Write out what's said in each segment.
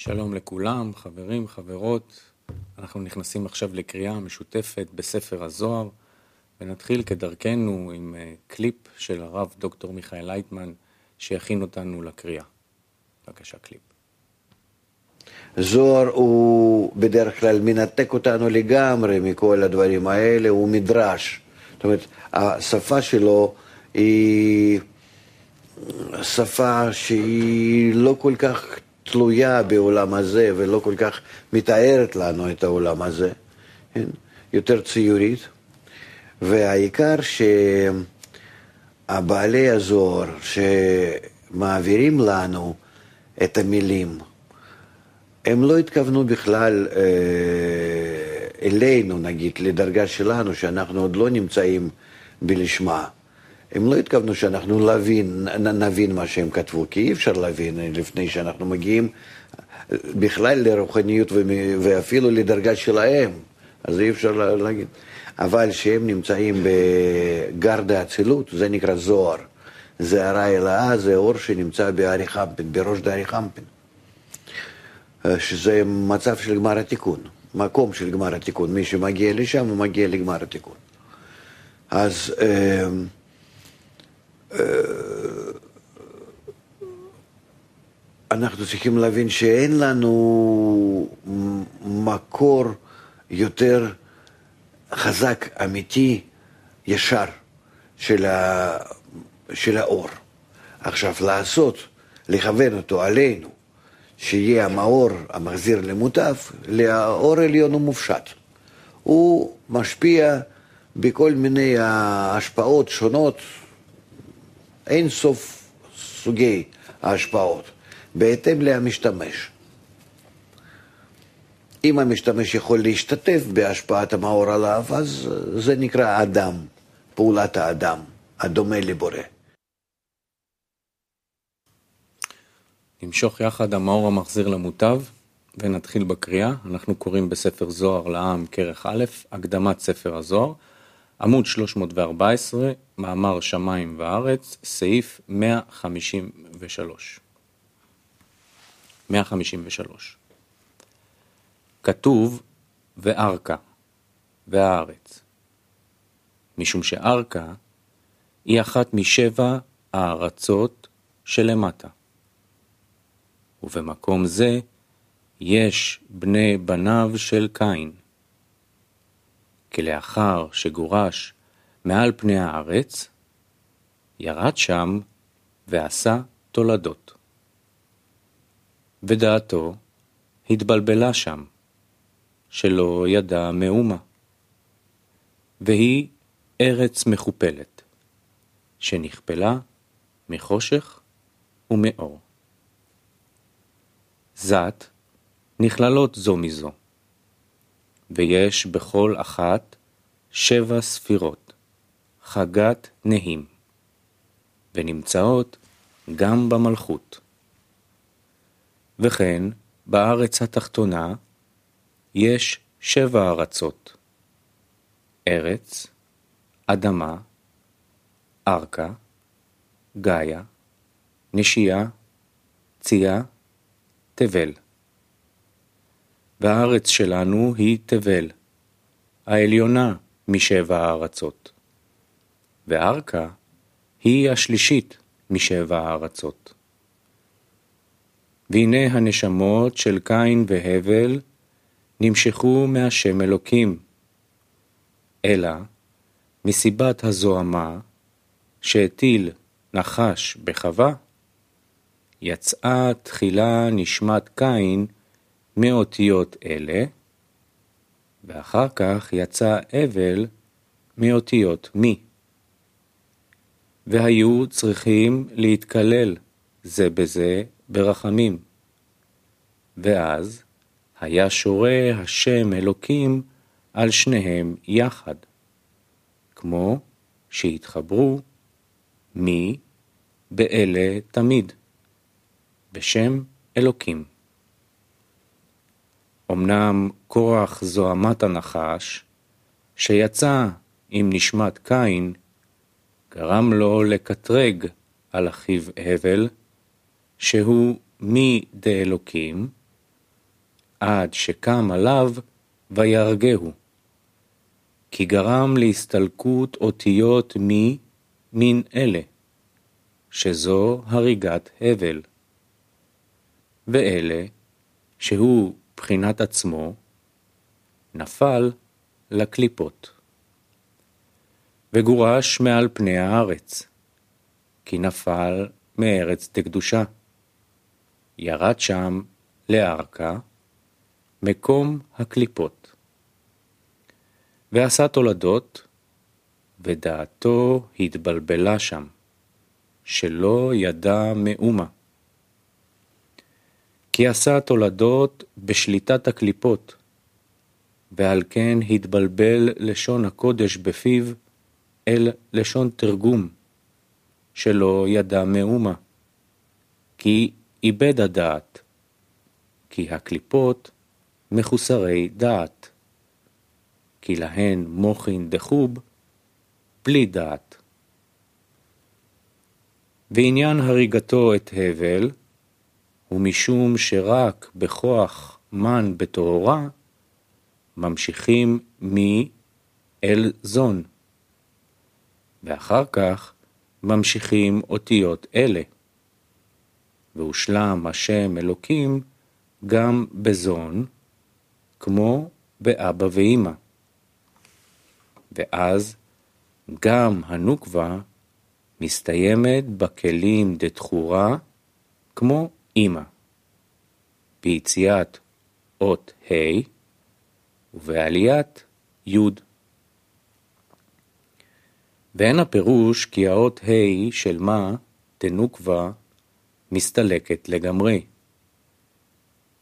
שלום לכולם, חברים, חברות. אנחנו נכנסים עכשיו לקריאה משותפת בספר הזוהר, ונתחיל כדרכנו עם אה, קליפ של הרב דוקטור מיכאל לייטמן, שיכין אותנו לקריאה. בבקשה, קליפ. זוהר הוא בדרך כלל מנתק אותנו לגמרי מכל הדברים האלה, הוא מדרש. זאת אומרת, השפה שלו היא שפה שהיא לא כל כך תלויה בעולם הזה ולא כל כך מתארת לנו את העולם הזה, כן? יותר ציורית. והעיקר שהבעלי הזוהר שמעבירים לנו את המילים, הם לא התכוונו בכלל אה, אלינו, נגיד, לדרגה שלנו, שאנחנו עוד לא נמצאים בלשמה. הם לא התכוונו שאנחנו נבין, נבין מה שהם כתבו, כי אי אפשר להבין לפני שאנחנו מגיעים בכלל לרוחניות ואפילו לדרגה שלהם, אז אי אפשר להגיד. אבל שהם נמצאים בגרדה אצילות, זה נקרא זוהר. זה הרע אלאה, זה אור שנמצא בארי חמפין, בראש דארי חמפין. שזה מצב של גמר התיקון, מקום של גמר התיקון. מי שמגיע לשם, הוא מגיע לגמר התיקון. אז... אה, אנחנו צריכים להבין שאין לנו מקור יותר חזק, אמיתי, ישר של, ה... של האור. עכשיו, לעשות, לכוון אותו עלינו, שיהיה המאור המחזיר למוטף, לאור עליון הוא מופשט. הוא משפיע בכל מיני השפעות שונות, אין סוף סוגי ההשפעות, בהתאם למשתמש. אם המשתמש יכול להשתתף בהשפעת המאור עליו, אז זה נקרא אדם, פעולת האדם, הדומה לבורא. נמשוך יחד המאור המחזיר למוטב ונתחיל בקריאה. אנחנו קוראים בספר זוהר לעם, כרך א', הקדמת ספר הזוהר. עמוד 314, מאמר שמיים וארץ, סעיף 153. 153. כתוב וארכה והארץ, משום שארכה היא אחת משבע הארצות שלמטה. ובמקום זה יש בני בניו של קין, כי לאחר שגורש מעל פני הארץ, ירד שם ועשה תולדות. ודעתו התבלבלה שם, שלא ידע מאומה. והיא ארץ מכופלת, שנכפלה מחושך ומאור. זת נכללות זו מזו. ויש בכל אחת שבע ספירות, חגת נהים, ונמצאות גם במלכות. וכן, בארץ התחתונה יש שבע ארצות, ארץ, אדמה, ארכה, גאיה, נשייה, צייה, תבל. והארץ שלנו היא תבל, העליונה משבע הארצות. וארכה היא השלישית משבע הארצות. והנה הנשמות של קין והבל נמשכו מהשם אלוקים, אלא מסיבת הזוהמה שהטיל נחש בחווה, יצאה תחילה נשמת קין מאותיות אלה, ואחר כך יצא אבל מאותיות מי. והיו צריכים להתקלל זה בזה ברחמים. ואז היה שורה השם אלוקים על שניהם יחד, כמו שהתחברו מי באלה תמיד, בשם אלוקים. אמנם כוח זוהמת הנחש, שיצא עם נשמת קין, גרם לו לקטרג על אחיו הבל, שהוא מי דאלוקים, עד שקם עליו ויהרגהו. כי גרם להסתלקות אותיות מי מן אלה, שזו הריגת הבל. ואלה, שהוא בחינת עצמו, נפל לקליפות. וגורש מעל פני הארץ, כי נפל מארץ דקדושה. ירד שם לארכה, מקום הקליפות. ועשה תולדות, ודעתו התבלבלה שם, שלא ידע מאומה. כי עשה תולדות בשליטת הקליפות, ועל כן התבלבל לשון הקודש בפיו אל לשון תרגום, שלא ידע מאומה, כי איבד הדעת, כי הקליפות מחוסרי דעת, כי להן מוחין דחוב בלי דעת. ועניין הריגתו את הבל, ומשום שרק בכוח מן בטהורה, ממשיכים מי אל זון, ואחר כך ממשיכים אותיות אלה. והושלם השם אלוקים גם בזון, כמו באבא ואמא. ואז גם הנוקבה מסתיימת בכלים דתחורה כמו אמא, ביציאת אות ה' ובעליית י'. ואין הפירוש כי האות ה' של מה דנוקבה מסתלקת לגמרי,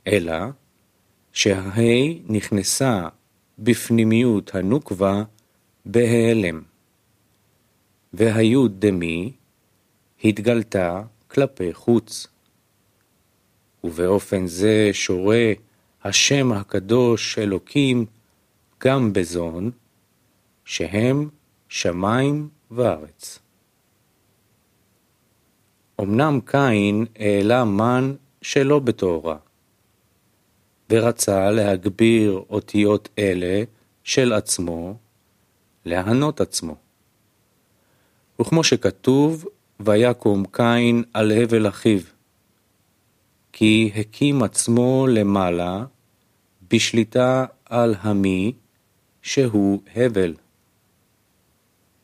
אלא שהה' נכנסה בפנימיות הנוקבה בהיעלם, והיוד דמי התגלתה כלפי חוץ. ובאופן זה שורה השם הקדוש אלוקים גם בזון, שהם שמיים וארץ. אמנם קין העלה מן שלא בתורה, ורצה להגביר אותיות אלה של עצמו, להנות עצמו. וכמו שכתוב, ויקום קין על הבל אחיו, כי הקים עצמו למעלה בשליטה על המי שהוא הבל.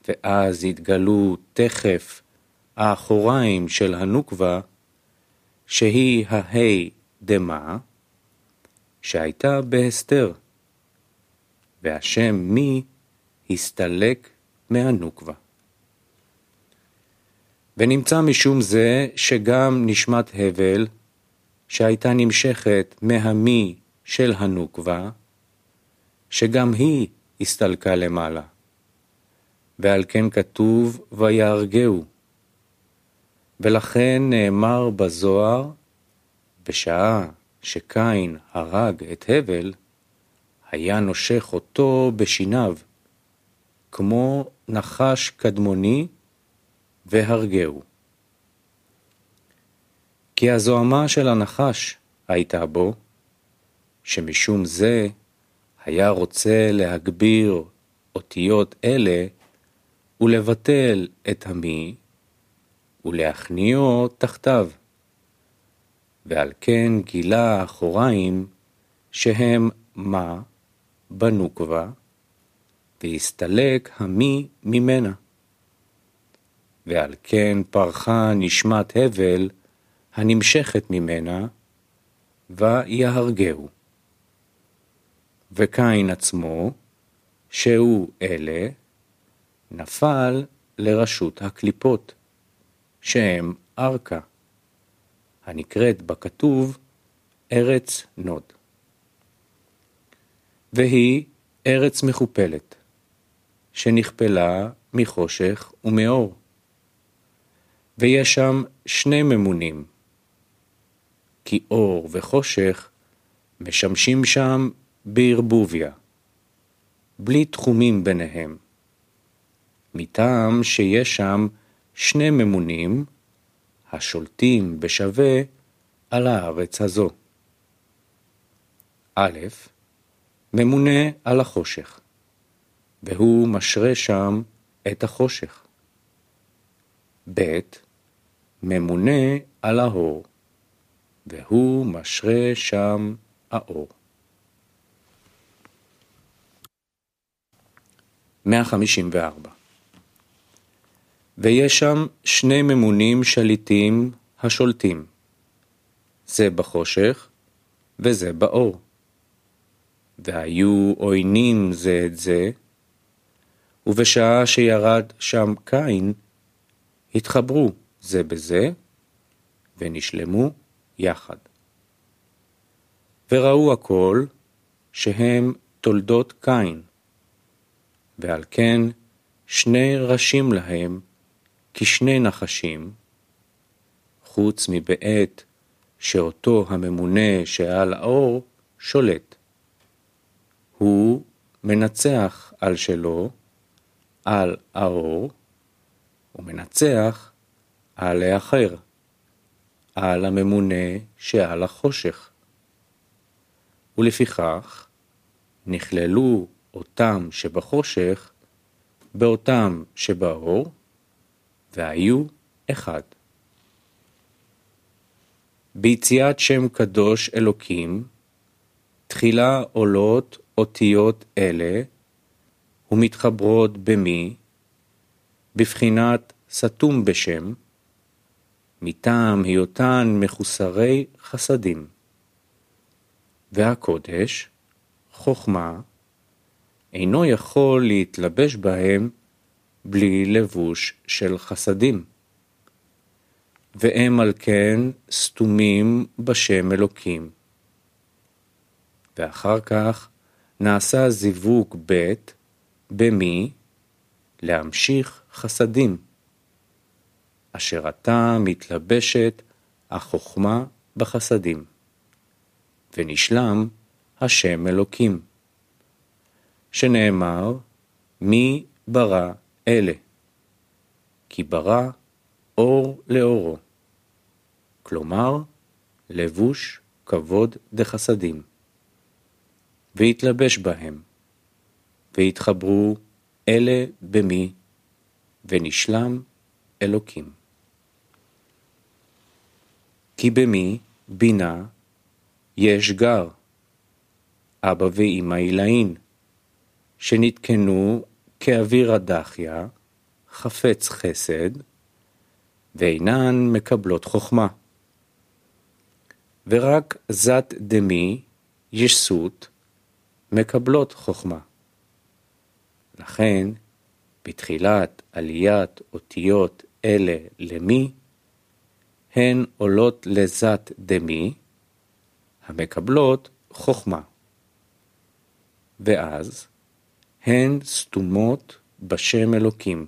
ואז יתגלו תכף האחוריים של הנוקבה, שהיא ההי דמה, שהייתה בהסתר, והשם מי הסתלק מהנוקבה. ונמצא משום זה שגם נשמת הבל, שהייתה נמשכת מהמי של הנוקבה, שגם היא הסתלקה למעלה. ועל כן כתוב ויהרגהו. ולכן נאמר בזוהר, בשעה שקין הרג את הבל, היה נושך אותו בשיניו, כמו נחש קדמוני, והרגהו. כי הזוהמה של הנחש הייתה בו, שמשום זה היה רוצה להגביר אותיות אלה ולבטל את המי ולהכניעו תחתיו. ועל כן גילה האחוריים שהם מה בנוקבה, והסתלק המי ממנה. ועל כן פרחה נשמת הבל הנמשכת ממנה, ויהרגהו. וקין עצמו, שהוא אלה, נפל לרשות הקליפות, שהם ארכה, הנקראת בכתוב ארץ נוד. והיא ארץ מחופלת, שנכפלה מחושך ומאור. ויש שם שני ממונים, כי אור וחושך משמשים שם בערבוביה, בלי תחומים ביניהם, מטעם שיש שם שני ממונים השולטים בשווה על הארץ הזו. א', ממונה על החושך, והוא משרה שם את החושך. ב', ממונה על האור, והוא משרה שם האור. 154 ויש שם שני ממונים שליטים השולטים, זה בחושך וזה באור. והיו עוינים זה את זה, ובשעה שירד שם קין, התחברו זה בזה, ונשלמו יחד. וראו הכל שהם תולדות קין, ועל כן שני ראשים להם כשני נחשים, חוץ מבעת שאותו הממונה שעל האור שולט. הוא מנצח על שלו, על האור, ומנצח על האחר, על הממונה שעל החושך. ולפיכך נכללו אותם שבחושך באותם שבאור, והיו אחד. ביציאת שם קדוש אלוקים, תחילה עולות אותיות אלה ומתחברות במי, בבחינת סתום בשם, מטעם היותן מחוסרי חסדים. והקודש, חוכמה, אינו יכול להתלבש בהם בלי לבוש של חסדים. והם על כן סתומים בשם אלוקים. ואחר כך נעשה זיווג ב' במי להמשיך חסדים, אשר עתה מתלבשת החוכמה בחסדים, ונשלם השם אלוקים, שנאמר מי ברא אלה, כי ברא אור לאורו, כלומר, לבוש כבוד דחסדים. והתלבש בהם, והתחברו אלה במי, ונשלם אלוקים. כי במי, בינה, יש גר, אבא ואמא עילאין, שנתקנו כאוויר הדחיה, חפץ חסד, ואינן מקבלות חוכמה. ורק זת דמי, ישות, מקבלות חוכמה. לכן, בתחילת עליית אותיות אלה למי, הן עולות לזת דמי, המקבלות חוכמה. ואז הן סתומות בשם אלוקים.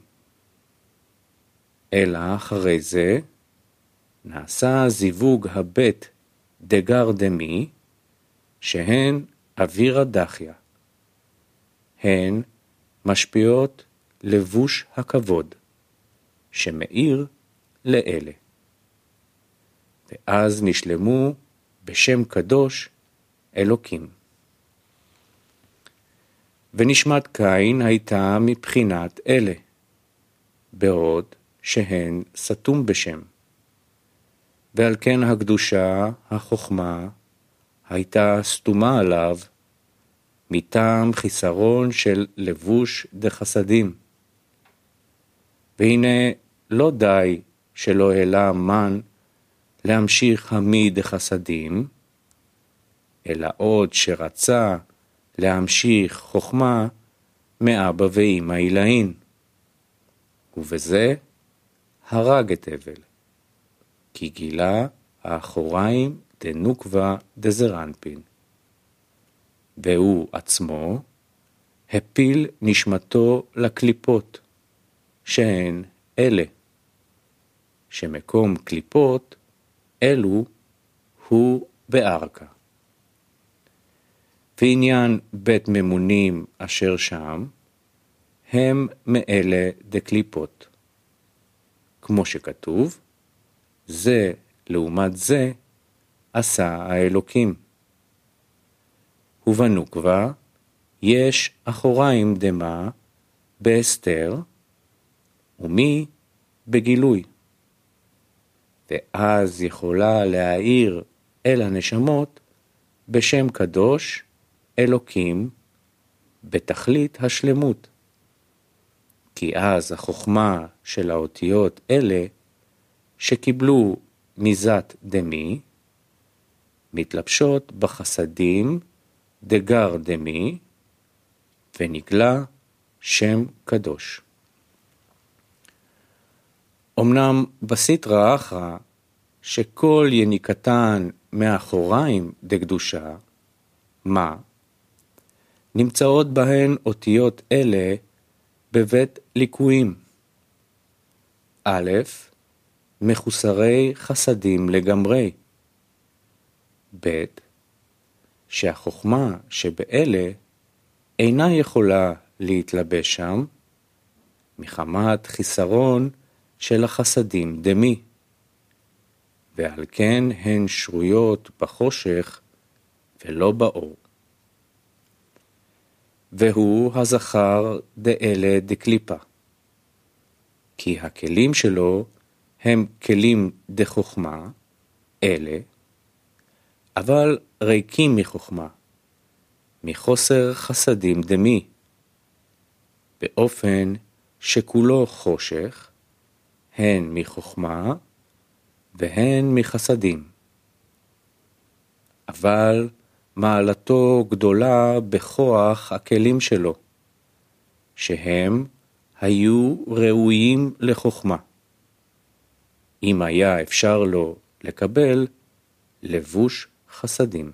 אלא אחרי זה נעשה זיווג הבית דגר דמי, שהן אווירה דחיה. הן משפיעות לבוש הכבוד, שמאיר לאלה. ואז נשלמו בשם קדוש אלוקים. ונשמת קין הייתה מבחינת אלה, בעוד שהן סתום בשם. ועל כן הקדושה, החוכמה, הייתה סתומה עליו מטעם חיסרון של לבוש דחסדים. והנה לא די שלא העלה מן להמשיך המי דחסדים, אלא עוד שרצה להמשיך חוכמה מאבא ואמא עילאין. ובזה הרג את הבל, כי גילה האחוריים דנוקבה דזרנפין. והוא עצמו הפיל נשמתו לקליפות, שהן אלה, שמקום קליפות אלו הוא בארכה. ועניין בית ממונים אשר שם, הם מאלה דקליפות. כמו שכתוב, זה לעומת זה עשה האלוקים. ובנוקבה יש אחוריים דמה בהסתר, ומי בגילוי. ואז יכולה להאיר אל הנשמות בשם קדוש, אלוקים, בתכלית השלמות. כי אז החוכמה של האותיות אלה, שקיבלו מזת דמי, מתלבשות בחסדים דגר דמי, ונגלה שם קדוש. אמנם בסטרא אחרא, שכל יניקתן מאחוריים דקדושה, מה? נמצאות בהן אותיות אלה בבית ליקויים. א', מחוסרי חסדים לגמרי. ב', שהחוכמה שבאלה אינה יכולה להתלבש שם, מחמת חיסרון של החסדים דמי, ועל כן הן שרויות בחושך ולא באור. והוא הזכר דאלה דקליפה, כי הכלים שלו הם כלים דחוכמה, אלה, אבל ריקים מחוכמה, מחוסר חסדים דמי, באופן שכולו חושך, הן מחוכמה והן מחסדים. אבל מעלתו גדולה בכוח הכלים שלו, שהם היו ראויים לחוכמה. אם היה אפשר לו לקבל לבוש חסדים.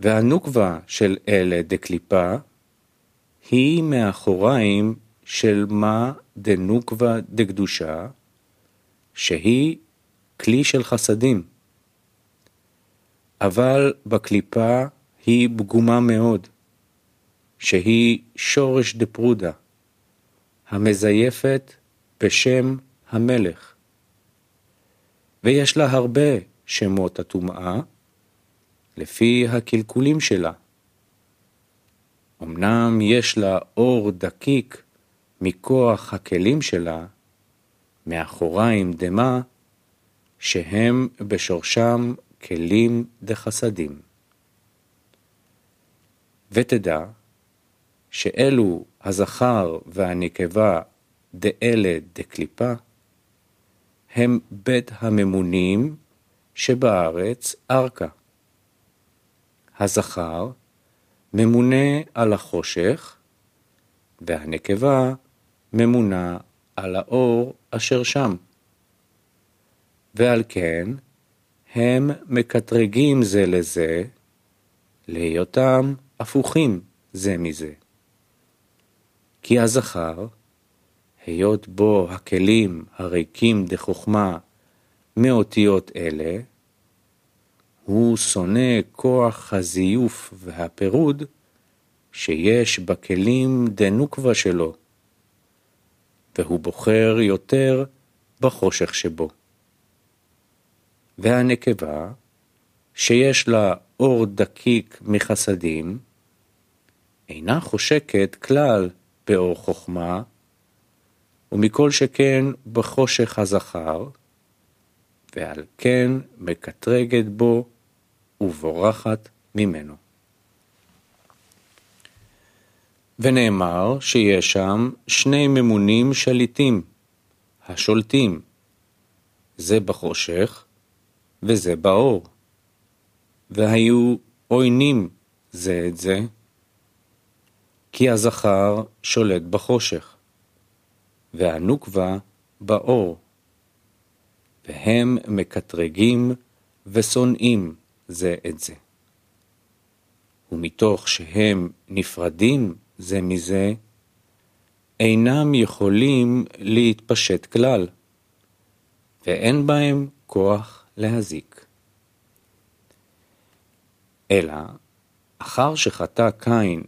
והנוקבה של אלה דקליפה היא מאחוריים של מה דנוקבה דקדושה, שהיא כלי של חסדים. אבל בקליפה היא פגומה מאוד, שהיא שורש דפרודה, המזייפת בשם המלך. ויש לה הרבה שמות הטומאה, לפי הקלקולים שלה. אמנם יש לה אור דקיק מכוח הכלים שלה, מאחוריים דמה, שהם בשורשם כלים דחסדים. ותדע שאלו הזכר והנקבה דאלה דקליפה, הם בית הממונים שבארץ ארכה. הזכר ממונה על החושך, והנקבה ממונה על האור אשר שם. ועל כן, הם מקטרגים זה לזה, להיותם הפוכים זה מזה. כי הזכר, היות בו הכלים הריקים דחוכמה מאותיות אלה, הוא שונא כוח הזיוף והפירוד שיש בכלים דנוקבה שלו, והוא בוחר יותר בחושך שבו. והנקבה, שיש לה אור דקיק מחסדים, אינה חושקת כלל באור חוכמה, ומכל שכן בחושך הזכר, ועל כן מקטרגת בו ובורחת ממנו. ונאמר שיש שם שני ממונים שליטים, השולטים, זה בחושך וזה באור, והיו עוינים זה את זה, כי הזכר שולט בחושך, והנוקבה באור, והם מקטרגים ושונאים זה את זה. ומתוך שהם נפרדים זה מזה, אינם יכולים להתפשט כלל, ואין בהם כוח להזיק. אלא, אחר שחטא קין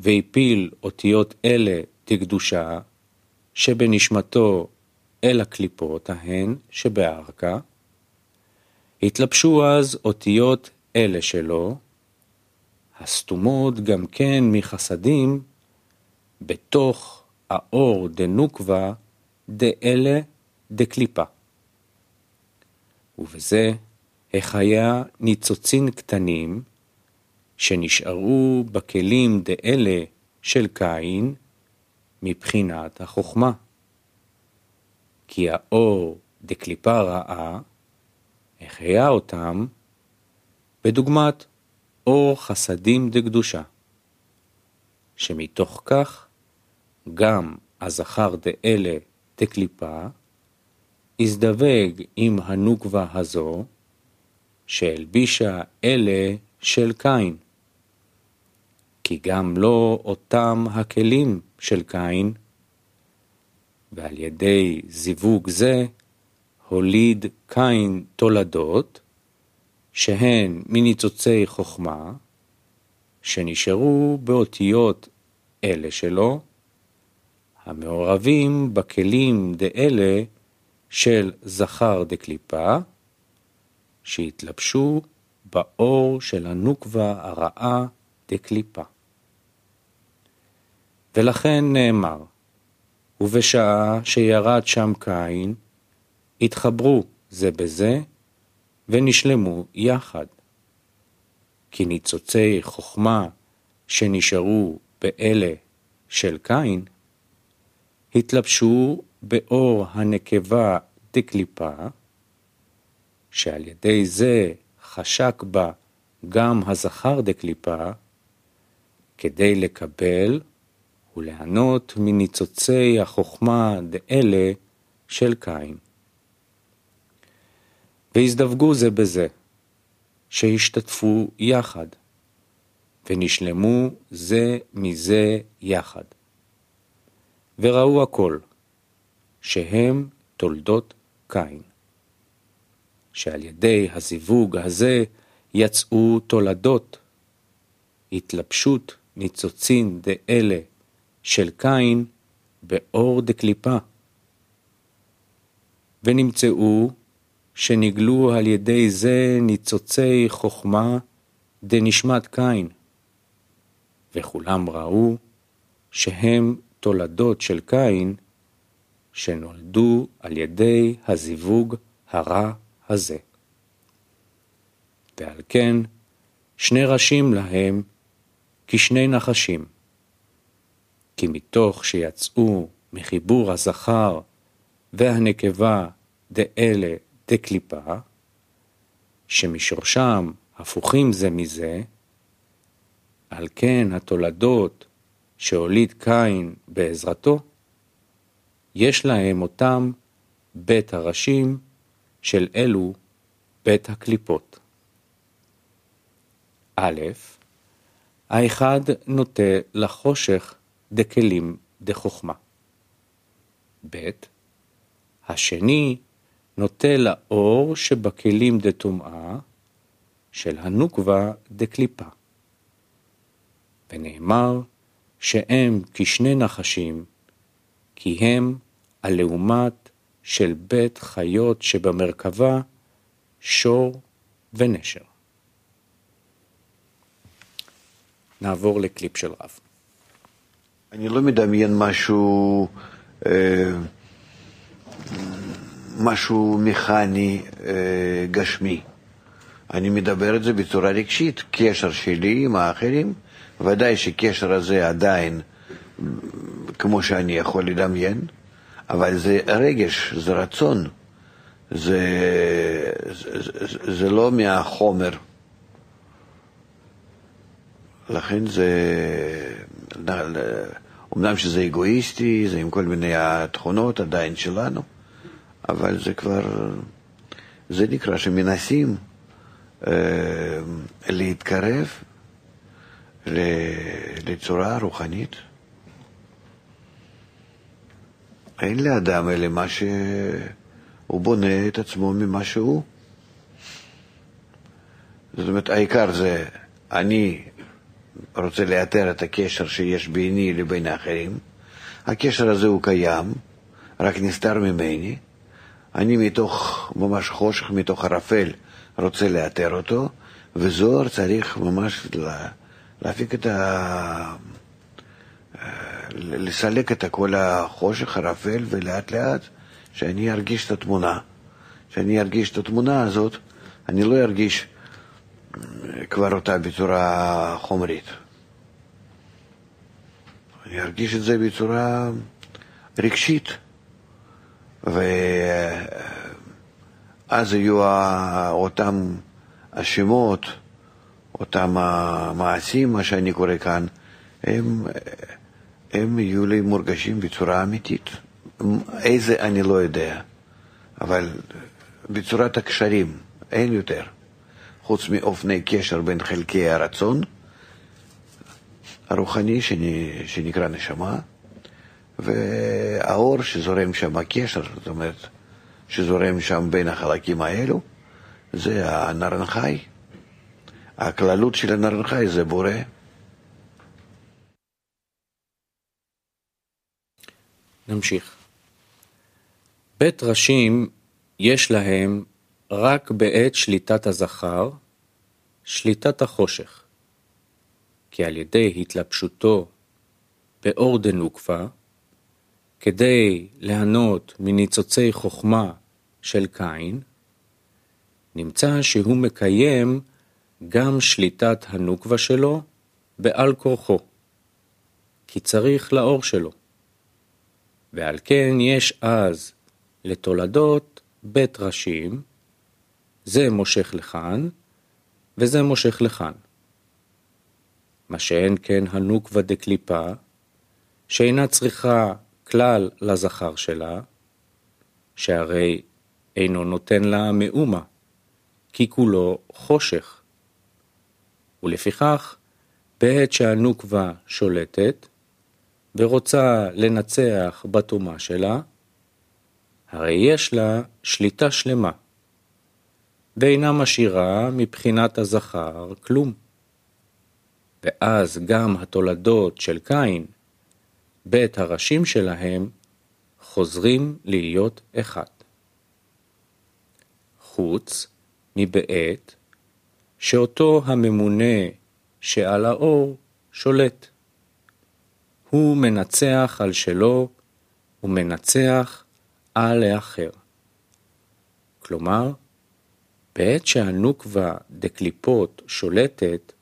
והפיל אותיות אלה תקדושה, שבנשמתו אל הקליפות ההן שבערכה, התלבשו אז אותיות אלה שלו הסתומות גם כן מחסדים בתוך האור דנוקבה דאלה דקליפה. ובזה החיה ניצוצין קטנים שנשארו בכלים דאלה של קין מבחינת החוכמה. כי האור דקליפה רעה החיה אותם בדוגמת אור חסדים דקדושה, שמתוך כך גם הזכר דאלה דקליפה הזדווג עם הנוקבה הזו שהלבישה אלה של קין. כי גם לא אותם הכלים של קין, ועל ידי זיווג זה הוליד קין תולדות, שהן מניצוצי חוכמה, שנשארו באותיות אלה שלו, המעורבים בכלים דאלה של זכר דקליפה, שהתלבשו באור של הנוקבה הרעה דקליפה. ולכן נאמר, ובשעה שירד שם קין, התחברו זה בזה ונשלמו יחד. כי ניצוצי חוכמה שנשארו באלה של קין, התלבשו באור הנקבה דקליפה, שעל ידי זה חשק בה גם הזכר דקליפה, כדי לקבל וליהנות מניצוצי החוכמה דאלה של קין. והזדווגו זה בזה, שהשתתפו יחד, ונשלמו זה מזה יחד. וראו הכל, שהם תולדות קין. שעל ידי הזיווג הזה יצאו תולדות, התלבשות ניצוצין דאלה של קין באור דקליפה. ונמצאו שנגלו על ידי זה ניצוצי חוכמה דנשמת קין, וכולם ראו שהם תולדות של קין שנולדו על ידי הזיווג הרע הזה. ועל כן, שני ראשים להם כשני נחשים. כי מתוך שיצאו מחיבור הזכר והנקבה דאלה דקליפה, שמשורשם הפוכים זה מזה, על כן התולדות שהוליד קין בעזרתו, יש להם אותם בית הראשים של אלו בית הקליפות. א', האחד נוטה לחושך דקלים דחוכמה. ב. השני נוטה לאור שבכלים דטומאה של הנוקבה דקליפה. ונאמר שהם כשני נחשים, כי הם הלעומת של בית חיות שבמרכבה שור ונשר. נעבור לקליפ של רב. אני לא מדמיין משהו, אה, משהו מכני, אה, גשמי. אני מדבר את זה בצורה רגשית, קשר שלי עם האחרים, ודאי שקשר הזה עדיין כמו שאני יכול לדמיין, אבל זה רגש, זה רצון, זה, זה, זה, זה לא מהחומר. לכן זה, אמנם שזה אגואיסטי, זה עם כל מיני התכונות עדיין שלנו, אבל זה כבר, זה נקרא שמנסים אה, להתקרב לצורה רוחנית. אין לאדם אלא מה שהוא בונה את עצמו ממה שהוא. זאת אומרת, העיקר זה אני רוצה לאתר את הקשר שיש ביני לבין האחרים. הקשר הזה הוא קיים, רק נסתר ממני. אני מתוך ממש חושך, מתוך ערפל, רוצה לאתר אותו, וזוהר צריך ממש להפיק את ה... לסלק את כל החושך, הרפל, ולאט לאט שאני ארגיש את התמונה. שאני ארגיש את התמונה הזאת, אני לא ארגיש כבר אותה בצורה חומרית. אני ארגיש את זה בצורה רגשית. ואז יהיו אותם השמות, אותם המעשים, מה שאני קורא כאן, הם, הם יהיו לי מורגשים בצורה אמיתית. איזה אני לא יודע, אבל בצורת הקשרים, אין יותר. חוץ מאופני קשר בין חלקי הרצון הרוחני שנקרא נשמה, והאור שזורם שם, הקשר, זאת אומרת, שזורם שם בין החלקים האלו, זה הנרנחי. הכללות של הנרנחי זה בורא. נמשיך. בית ראשים יש להם רק בעת שליטת הזכר, שליטת החושך. כי על ידי התלבשותו באור דנוקפה, כדי ליהנות מניצוצי חוכמה של קין, נמצא שהוא מקיים גם שליטת הנוקבה שלו בעל כורחו, כי צריך לאור שלו. ועל כן יש אז לתולדות בית ראשים, זה מושך לכאן וזה מושך לכאן. מה שאין כן הנוקבה דקליפה, שאינה צריכה כלל לזכר שלה, שהרי אינו נותן לה מאומה, כי כולו חושך. ולפיכך, בעת שהנוקבה שולטת, ורוצה לנצח בתומה שלה, הרי יש לה שליטה שלמה, ואינה משאירה מבחינת הזכר כלום. ואז גם התולדות של קין, בית הראשים שלהם, חוזרים להיות אחד. חוץ מבעת שאותו הממונה שעל האור שולט. הוא מנצח על שלו ומנצח על האחר. כלומר, בעת שהנוקבה דקליפות שולטת,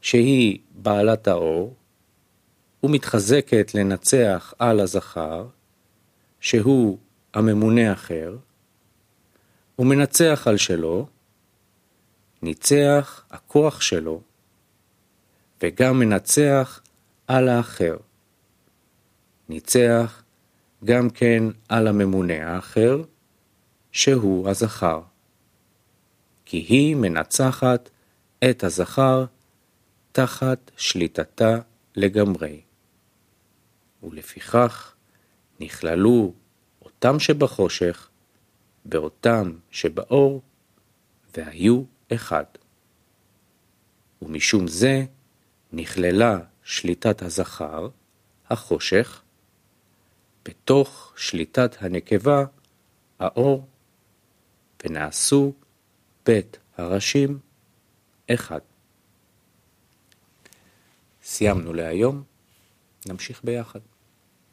שהיא בעלת האור, ומתחזקת לנצח על הזכר, שהוא הממונה אחר, ומנצח על שלו, ניצח הכוח שלו, וגם מנצח על האחר. ניצח גם כן על הממונה האחר, שהוא הזכר. כי היא מנצחת את הזכר תחת שליטתה לגמרי. ולפיכך נכללו אותם שבחושך באותם שבאור, והיו אחד. ומשום זה נכללה שליטת הזכר, החושך, בתוך שליטת הנקבה, האור, ונעשו בית הראשים אחד. סיימנו להיום, נמשיך ביחד.